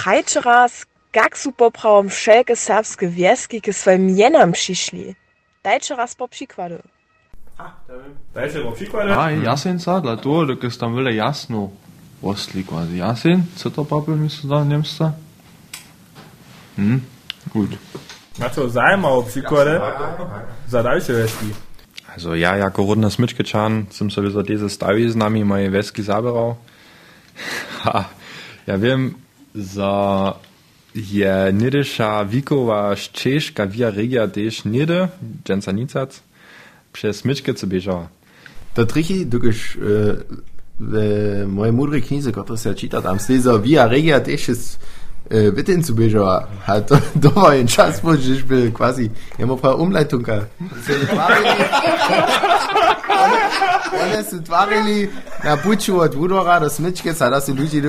Hajče raz, kak su poprawom wszelkie serbskie wieski k swoim jenam przyszli. Dajcie raz po przykładu. Dajcie po przykłady. A, jasen sa, dla toho, da je tam vele jasno ostli quasi. Jasen, co to papel misli da Nemca? Hm, gut. Na co, zajmało przykłady za dalsze wieski. Also ja, jako rodna smyczkečan som sa za diese stavi z nami moje vesky zaberal. Ha, ja wiem, za je niedysza wikowa szczeszka via regia też niedy, dżęca nicac, przez smyczkę co bieżała. To trichy, dokiż e, w mojej mudrej knize, która się czyta, tam stezo via regia też jest e, Witten zu bieżała. A to, to war ein czas, wo ich bin quasi, ja mam prawa umleitunka. One su tvarili na puču od Vudora do Smyčke, sada su ljudi e,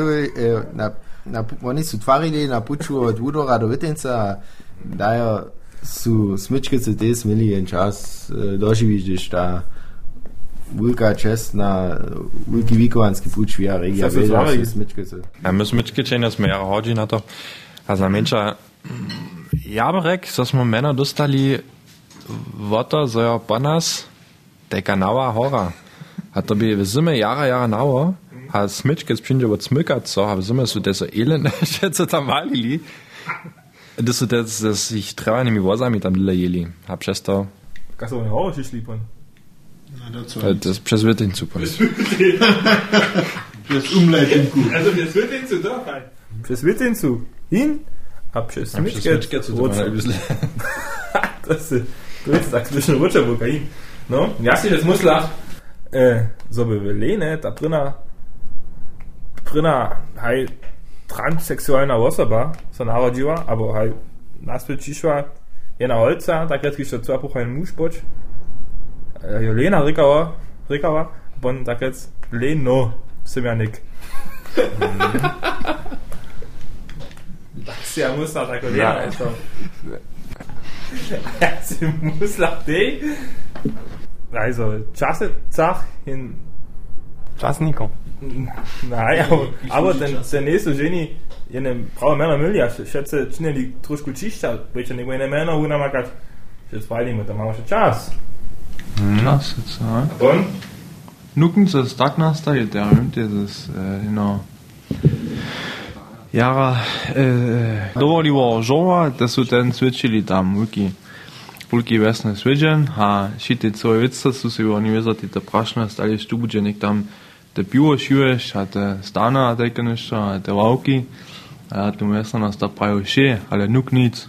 na, na, oni su tvarili na puču od Vudora do Wittenca, dajo su Smyčke te smili en čas e, doživiš, když ta Vulka čestna, Vulki Vikovanski puč via regia, su Smyčke Ja, my smyczkečenia sme jara hodzi na to. A za menša, ja by rek, so smo mena dostali voto, zo jo po nas teka nova hora. A to by v zime jara jara nało, a smyczkec przyjdzie od smyka, co, a w zime są te so elende, co tam walili. Das so das, das ich trewanymi wozami tam tyle jeli. A przez to, Kas oni hovo šišli pon. e, das przez Wytyń. Das Umleitinku. Also przez Wittincu, doch, hej. Przez Wittincu hin, a przez Smyczkę. To jest, to jest tak zwischen Rutscheburger hin. No, ja si das musla, äh, so by Lene, ta prina, hej, transseksualna osoba, so narodziła, albo hej, nas przyszła, jedna holca, tak jest jeszcze co apuch ein muž poč, äh, jo Lena rykała, rykała, bon tak jest Leno, Semjanik. Tak si ja musla tako Lena, Ja. to. Ja si musla tej, also, čase, cach, in Czasnikom. Nein, aber, aber ten, ten nächste Genie, jedem prawe mena milja, šece činili trošku čišća, priča nego jedne mena una makat, še spalimo, da imamo še čas. Ja. Und? Nuken se tak nastaje, der rühmt dieses, äh, genau. Jara, äh, dovolivo žova, da su ten switchili tam, vulki, vulki vesne switchen, ha, šite svoje vice, su se oni vezati te prašne, stali štubuđenik tam, te pivo šuješ, a te stana, te kanišća, a te vauki, a tu vesna nas da prajo še, ale nuk nic.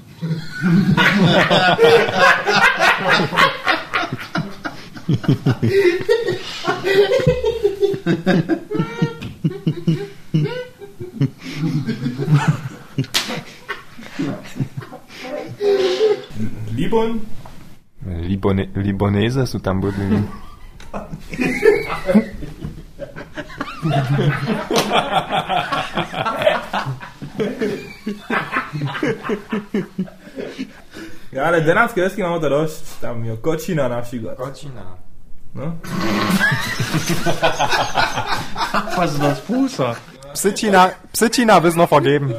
Libon? Libone, Libonese sú tam. Ja, ale denarske veski imamo da došť, tam jo kočina na przykład. Kočina. No? Was ist das Pusa? Psychina, Psychina bis noch vergeben.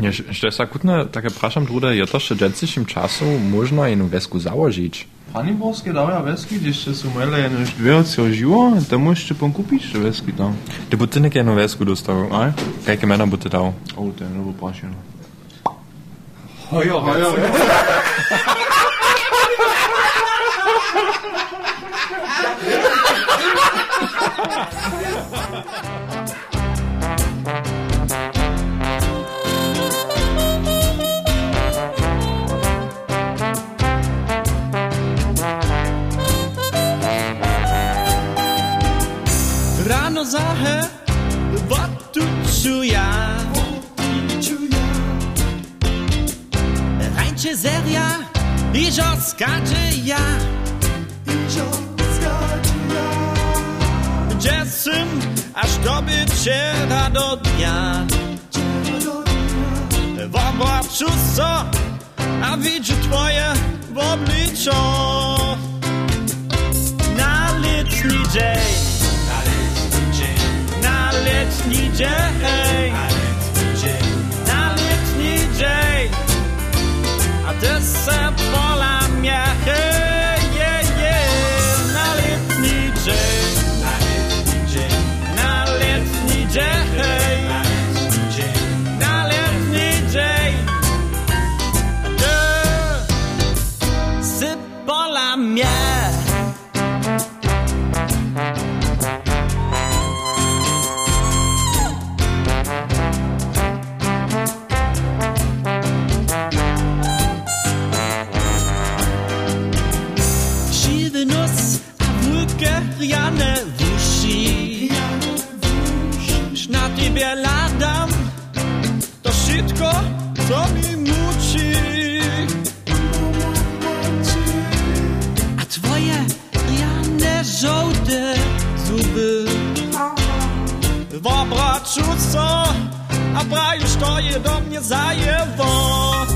Nie, jeszcze jest akutne, takie praszam, truda, je to jeszcze dżęcyskim czasu można jedną wesku założyć. Pani Boskie dała weski, gdzieś się sumele jenoś dwie oczy ożyło, to musisz pan kupić te weski tam. Ty buty nie jedną wesku dostał, a? Jakie mena buty dał? O, ten, no bo pasieno. Hojo, hojo. Jasni Jahannam a braju stoje do mnie zajewo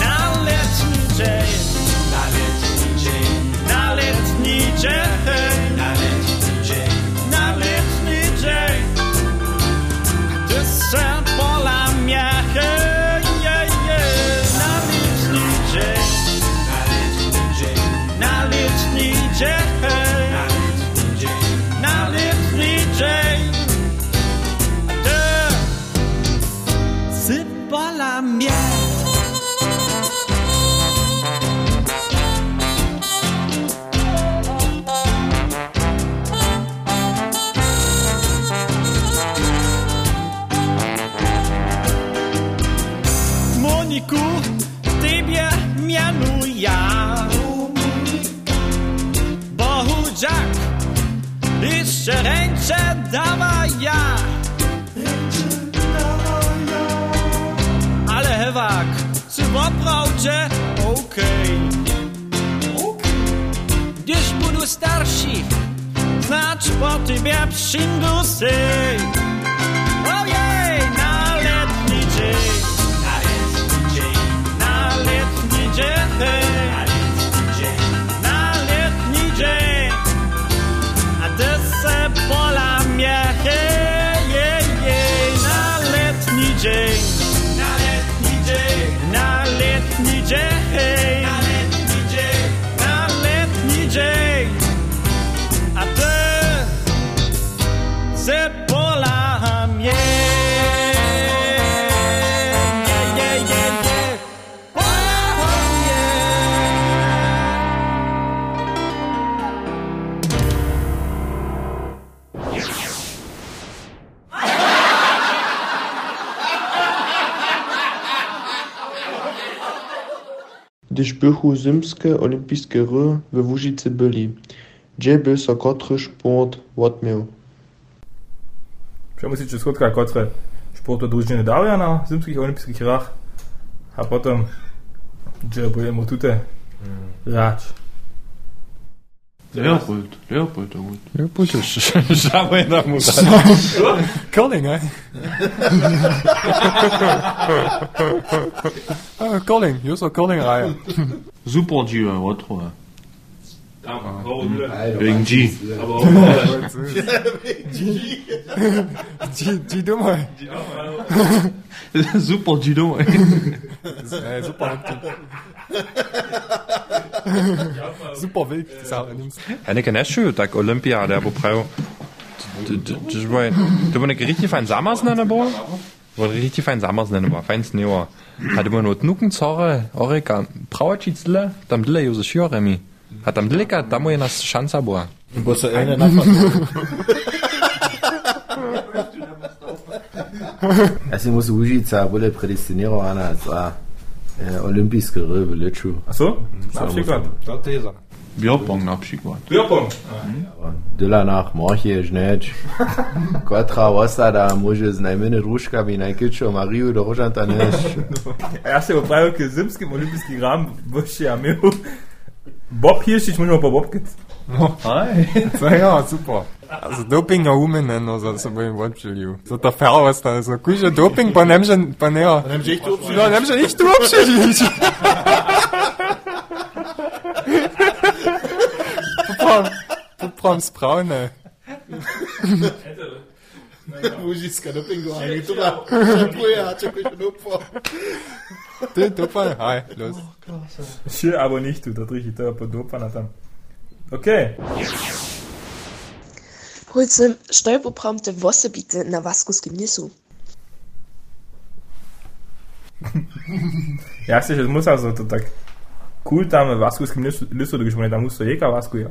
Na letnicze, na letnicze, na letnicze baby, I'm single. špihu zimske olimpijske hry v Łużycy byli, gdzie by so kotry sport wotměł. Čo myslíš, že skotka kotre športu družine dávajú na zimských olympijských hrách a potom, že budeme tuto hráč. Mm. Leopold, Leopold, to gut. Ja, puścisz. Żałuję na mu. Colling, hè? ah, Colling, Jusso Colling rijden. Super G, was tror Wegen G. Die, die dumme. Super G, du. Äh, super. super wild, das ist allerdings. Henneke Neschu, tak Olympia, der bo prav. Det var det var ikke rigtig fajn sommersnende, bo? Det var rigtig fajn sommersnende, bo. Fajn snever. Har det var noget nukken tåre, orika, pravačic dle, tam dle jo za šioremi. A tam dleka, tam je nas šansa, bo. Bo so ene napad. Also muss Užica bude predestinirana za e, olimpijske v Leču. A so? Na przykład. To teza. Bierpong na przykład. Bierpong. Dela nach Morche, Žneč. Kotra ostada može z najmene ruškami najkičo Mariju do Rožanta neš. Erste Überfreiung im zimskim olimpijskim wo ich ja mir Bob Hirsch, ich muss noch bei Bob geht's. So, ja, super. Also Doping na umen, no, za se bojim odpšelil. So ta fela ostane, so kuže doping, pa nem že, pa ne, ja. Nem že ich tu No, nem že nič tu obšeliš. Poprav, poprav spravne. Łużyska dopingu, a nie tu ma. Szampuję, a czekaj, dupło. Ty, Dupal, hi, los. Schön, aber nicht, du, da drücke ich da po dopana tam. Okay. Holcem stolpopramte Wossebite na Vaskuskim Nisu. Ja, si, že musel so to tak cool tam v Vaskovskem listu, listu da greš, tam musto jeka Vasku, ja.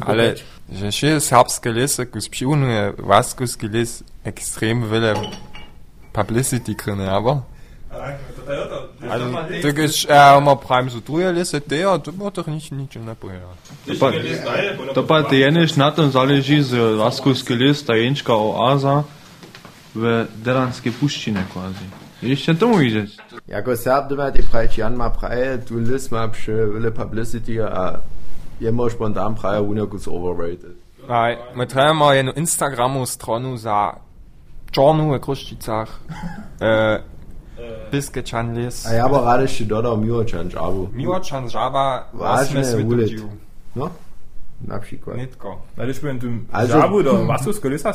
Ale, že še serbske lese, ko spivnuje vaskovski les, ekstrem vele publicity krene, aber? Also, je, ja, ima pravim za druje lese, te, ja, to bo toch nič, nič ne pojela. To pa ti jeniš na tom zaleži z Vaskovski list, ta jenčka oaza v Deranske puščine kvazi. Ještě tomu vidět. Jako ti pravi, Jan ma praje, tu lis ma pše vele publicity, a jemo spontan praje, unijak is overrated. Aj, my trebamo jednu Instagramu stronu za čornu Kruščicah, uh, Piskečan les, A ja bo rade še dodal Miłočan žabu. Miłočan žaba, Važne vasme svetođiv. No, na przykład. Nitko. greš po tem Also- žabu do Vaskovske lisa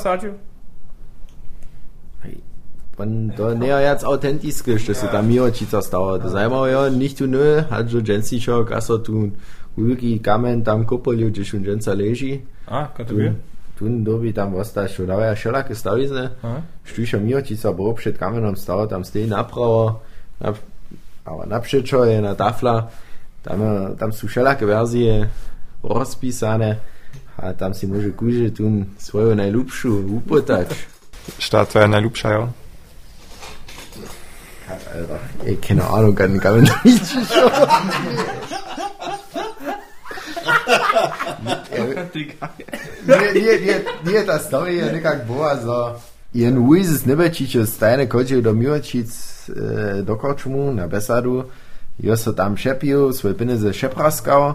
sačil. Man, to nie je jetzt authentisch, že se tam Miłočica stalo. To zajmało jo, nicht tu nö, hat jo Jensičo, kaso tu ulki kamen tam kopolju, gdzie schon Jensa leži. A, kaj to Tu, bi? tu dobi tam osta, što davaja šelake stavizne. Aha. Štuša Miłočica bo przed kamenom stalo, tam stojí napravo, na, ale naprzeczo je na tafla, tam, je- tam sú všelaké verzie rozpísané a tam si môže kúže tu svoju najľubšiu upotať. Šta tvoja najljubša, jo? Alter, ey, keine Ahnung, kann, da nicht nije ta story je nekak boa za jen uiz z nebečiče stajne kođe do Miłočic e, do Korčumu na Besadu. Jo so tam šepil, svoje peneze šepraskał,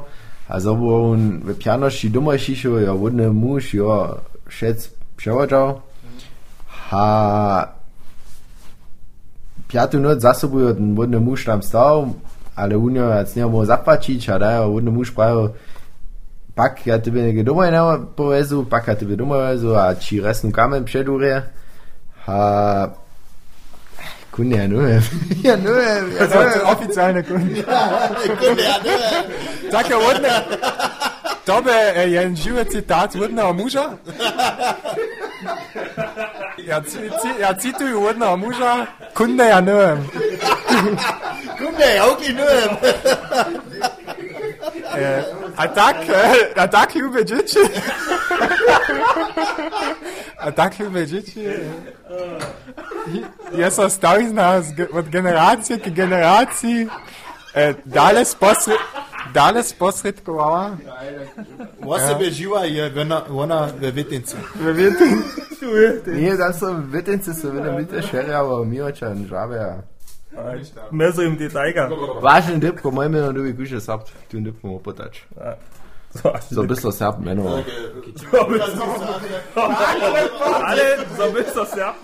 a zobo on w pianoši doma šišo, jo vodny muž, jo šec převodžal. Ha piatu noc za sobą ten vodny muž tam stał, ale unio nie mógł zapłacić, a daje vodny muž prawie pak ja tebe nekaj doma ne povezu, pak ja tebe doma vezu, a či resnu kamen předure. A kunde ja ne vem. Ja ne vem, ja ne vem. Oficialne kunde. Kunde ja ne vem. Takie ładne. To by e, jeden żywy cytat ładnego męża. Ja, ci, ci, ja cituj uvodna muža, kunde ja nujem. kunde ja oki nujem. E, a tak, a tak ljube džiči. A tak ljube džiči. Jaz sem stal iz nas, od generacije k generaciji, e, dale, posre, dale posredkovala. Ja, živa je vena, ona v Vitincu. Nie, tam so vitinci so vele mite šere, aber Miročan, žabe. Ne so im Detail. Važen dip, ko moj meno dobi kuše sabt, tu dip mu potač. So, So bislo serb meno. Ale, so bist das ja.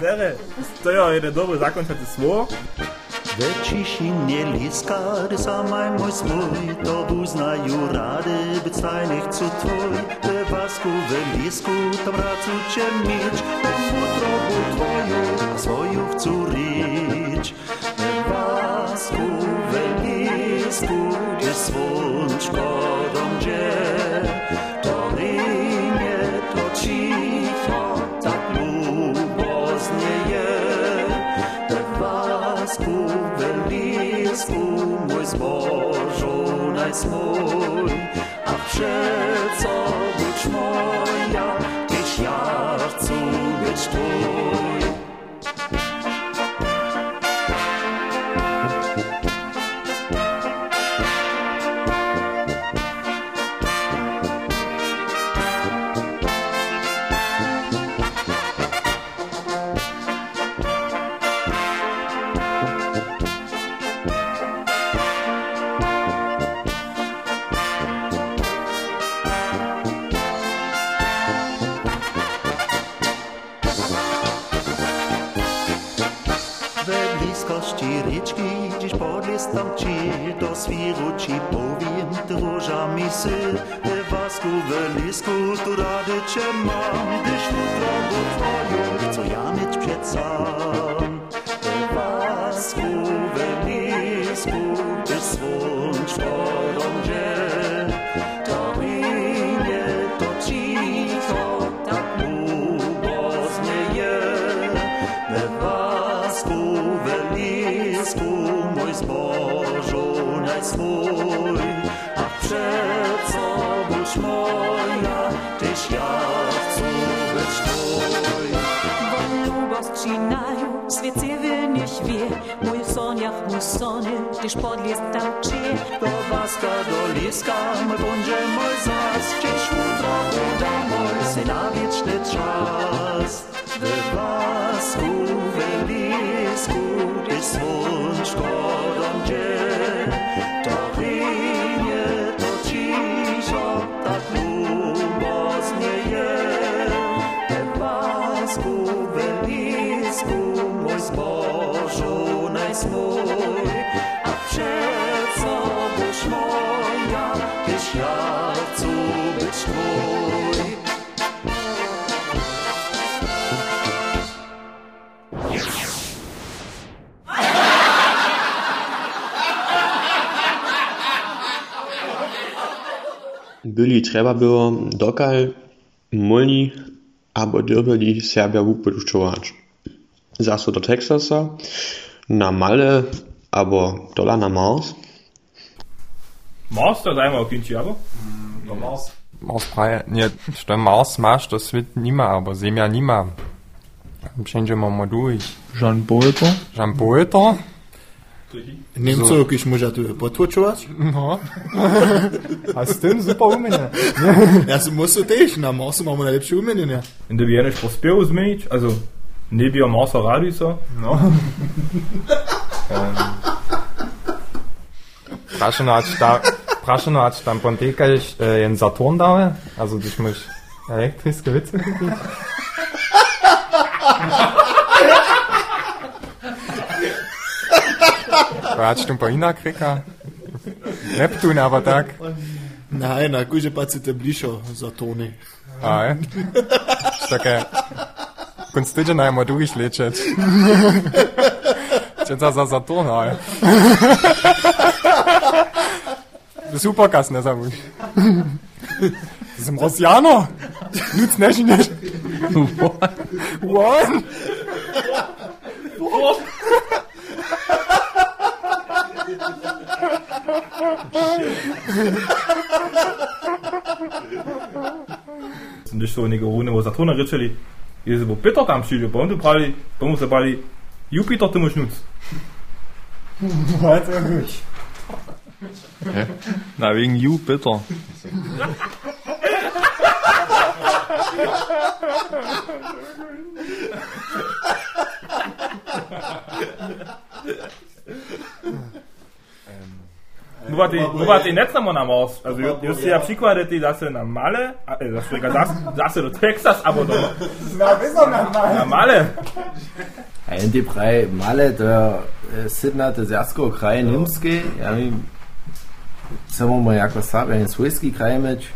Dere, to je jeden Ve Češině lískár za maj můj svůj, to uznaju rádi, byť staj nechcu tvůj. Ve Vasku, ve Lísku, tam rád suče míč, tam utrobu tvoju a svoju chcu rič. Ve Vasku, ve Lísku, kde slunčko ojciec mój, a przeco być moja, być jarcu, być twój. Do svíru, či poviem družami si, ve vásku velísku, tu radyče mám, když jutro bo tvoju, co ja mieć przed sam. moja, tyś jawcu lecz twoja. Wolubos czynają, świecywy nie świe, mój soniach, mój sony, tyż podlist tam czyje. To waska do liska, my będzie mój zas, gdzieś jutro uda mój syna wieczny czas. We wasku, we lisku, tyś słonczko Byli trzeba było dokal mulni albo dyrbeli Serbia wupoduščować. Zaso do Texasa, na Male albo dola na Mars. Mars, da sei mal Kindchi, aber? Mars. Mars praje, nie, Mars maš, to svet nima, aber Zemlja nima. Przędziemy mal durch. Jean Bolter. Jean Bolter? Nemco, ki moža tu potvočovať? No. A s tym super umienie. Ja som musel tiež, na Marsu máme najlepšie umienie. In der Vienna prospeo zmienić, also nie bio Marsa Radisa. No. Prašeno, ač ta, prašeno, ač tam pontekajš äh, jen Saturn dave, also dich musst elektrische Witze gekriegt. Ač tu pa ina krika. Neptun aber tak. Nein, na kuže pa si te bližo za tony. A, je? Také, konstiče najmo drugih lečeč. Če za za Saturn, a je. Super kasne zavuš. Sem Rosjano? Nic ne žineš. What? What? Sind nicht so eine Gerune, wo Saturn Ritscheli, hier ist wo Peter tam przyjdzie, bo on tu prali, bo mu se prali, Jupiter ty musz nuc. Bardzo gut. Na, wegen Jupiter. Bo ti, bo ti ne samo na Mars, also jaz si ja. Przykłady da se na Male, äh, das sogar das, das do Texas, aber do, Na, na Male. A jen ty praje male, to je sidna to zjasko kraj Nimski, ja mi chcemo jako sebe jen svojski kraj meč,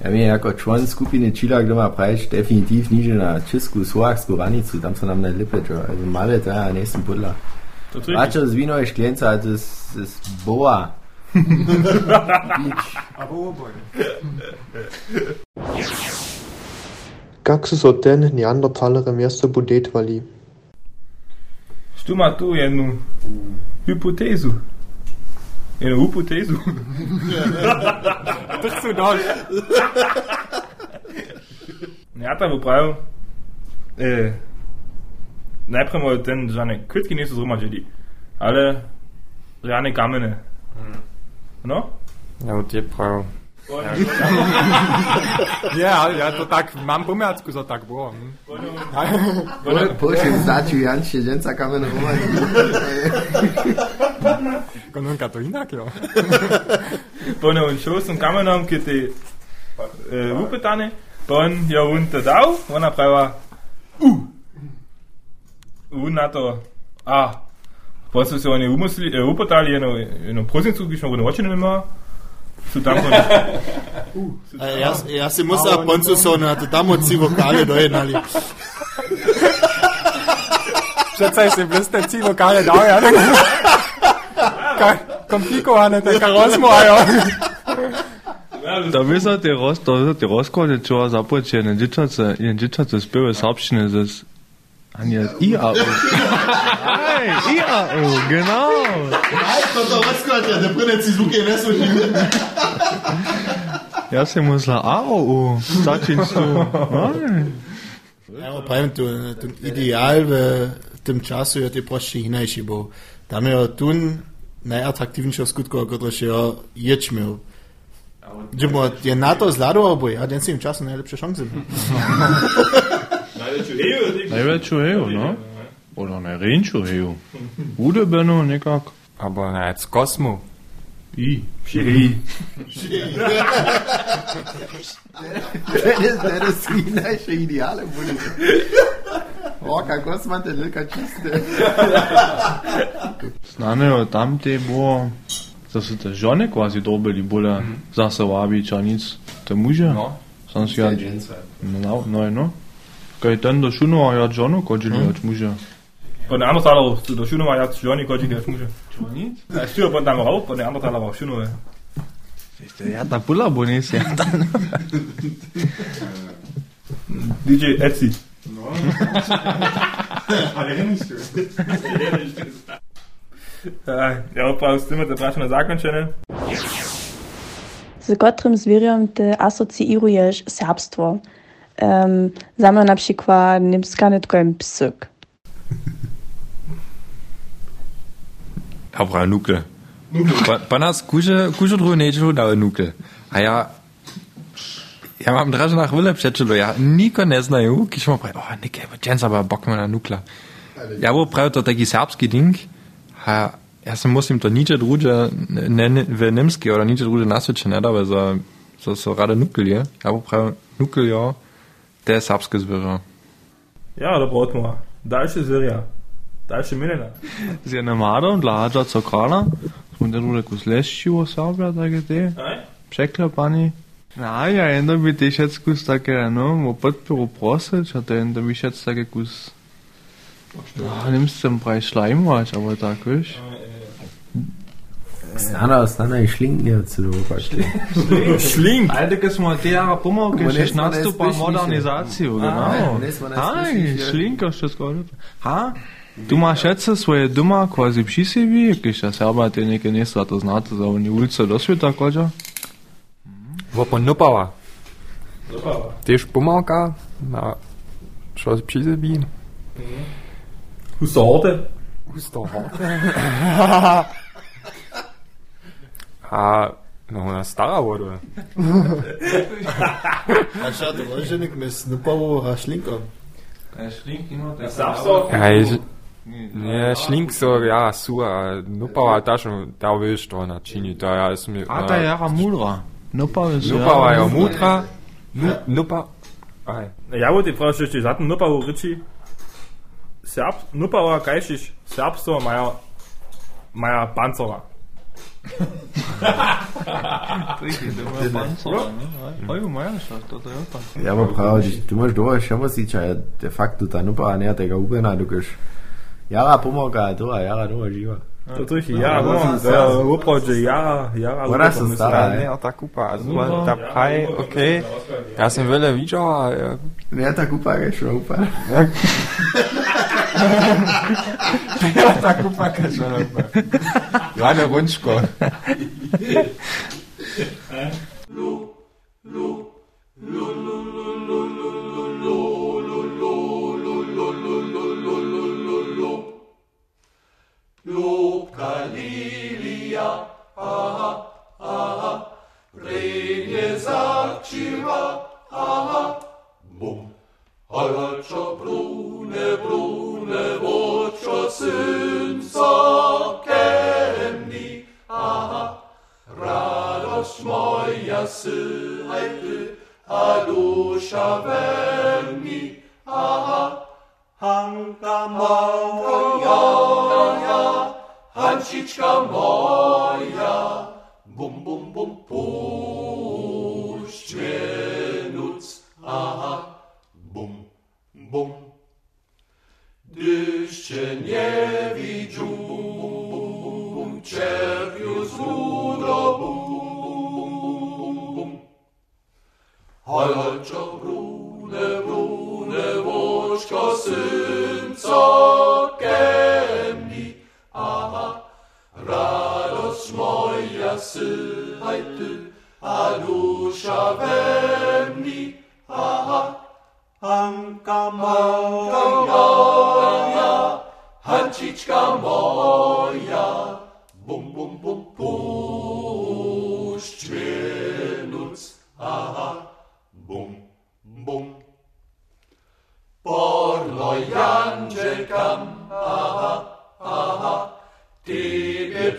ja mi jako člen skupiny Čila, kdo má praješ definitiv níže na Česku, Slovaksku, Vanicu, tam se nám nelipe, čo, also male, to ja nejsem podla. Račo z víno je šklenca, to je boa. Aber oboj. Kak su so ten Neandertalere mjesto budetvali? Tu ima tu jednu hipotezu. Jednu hipotezu. To chcú dať. Ja tam upravil, e, najprej morajo ten žane kvitki niso zrumačili, ale žane kamene. No? Ja, od je prav. Ja, ja, to tak mam po miacku, że tak było. Mm. Poszedł zacił Jan siedząca kamenowa. Kononka to inaczej. Ponem šel kamenom, ki ti e, uh, upetane, pon jo un te dal, ona pravi, uh, un na to, a, pa so se oni upetali, eno, eno prosnicu, ki smo ga naočili, su tamo... A ja, ja si musel poncu so na to tam odsi vokale dojednali. Przecież si byste ci lokale dał, ja tak... Ka- Komplikowane te karosmojo. Da visa te roz, da visa te rozkode, čo vas započuje, ne džičace, ne džičace speve srpštine, zes, an je IAU. Aj, IAU, genau. To to razkrat, ja, da pride si zvuke ne slušim. Ja sam mislila AOU, začinš tu. Aj. Evo, pravim, tu, tu ideal v tem času je te prošli inajši bol. Tam je tu najatraktivnejšie skutko, ktoré je ječmil. Že mu je na to zladoval boj, a den si im času najlepšie več v EU. Največ v EU, no. Oder ne Renču v EU. Udebeno nekako. Abo ne, kosmu. I. Širi. Zdaj si najše ideale boli. O, kako smo te ljudka čiste. Znanejo tam te bo, da so te žene kvazi dobili bolje mm -hmm. za se vabi čanic, te muže. No. Sam si ja. No, no, no. no. Kaj ten do šunova ja žonu kođili od muža. Po den andre taler, du der Schunova, ja, Johnny godt ikke det smuse. Johnny? Jeg styrer på den der rav, på den andre taler var Schunova. Ja, ta pula bo nisi. DJ Etsy. Ja, pa s tem te vprašanje zakončene. Z którym zwierzem ty asocjujesz serbstwo? Um, za mną na przykład niemska netko psyk. Aber Nukel. Pa nas kuže, kuže drugo neću dao Nukel. A ja, ja mam draže nach Wille przeczelo, ja niko ne znaju, ki ćemo pravi, oh, nike, džens aber me na Nukla. Ja bo pravi to taki serbski ding, a ja sam muslim to ne, ne, v nemski, oder niče druže nasveče ne da, za, za so rade Nukel. Ja bo pravi, Nukel jo, te je serbske zvero. Ja, dobro odmah. Daljše zverja. Daljše minena. Z je namadom, dlađa cokrala, smo te rule kus leščivo sabra, tako te. Aj? Překlepani. Na, ja, enda bi te šec kus take, no, mo podpiru prosit, a te enda bi šec take kus... Ja, nimmst zum Preis Schleimwasch, aber da krisch. Stana, stana je šlingijo celo. Šling. Ajde, ki smo te java pomagali, 16 pa modernizacijo. Genau. Aj, šlinka še skoraj. Ha? Tu imaš še svoje doma, kvazi pšisivi, ki še se obate neke nesta, to znate za oni ulico do sveta, koča. Vopo nupava. Tež pomaga na šos pšisivi. Husorte. Mhm. Husorte. čo přizebí. Husorde. Hustorhorte. A no, ona stará voda. A šta to roženik me snupavo a šlinkom. Ja, je, nie, šlink so, ja, su, a Nupała taš, da viš to načini, to ja sam... A ta jara mudra. Nupa je Nupała je mutra, Nu- Nupa... Aj. Ja, wo die Frau Schicht hatten, Nuppau Ritchie. Serb, Nuppauer Geischisch, Serbstor, Meier, Meier Panzerer. Ja, pa prav, ti imaš dobro še masiča, je ja, de facto ta nupa, ne tega ubena, dokaš. Jara pomaga, to je jara nova živa. To tu ih ja, no, zdaj upođe ja, ja, Mora se stara, ne, ta kupa, zelo ta paj, ok. Ja sem vele viđala. Ne, ta kupa je šla upa. Ela tá com faca chorando. Lá na Gondescola. Kupa, kaj še ne pa. Jane Runčko. Hanka, ja, ja, Hančička moja,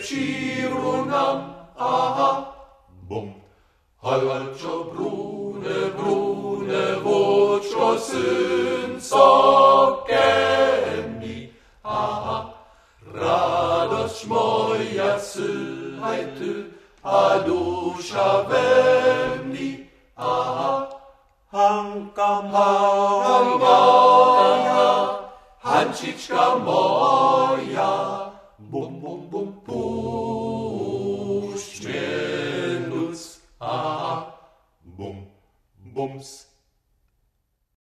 cirunam aha.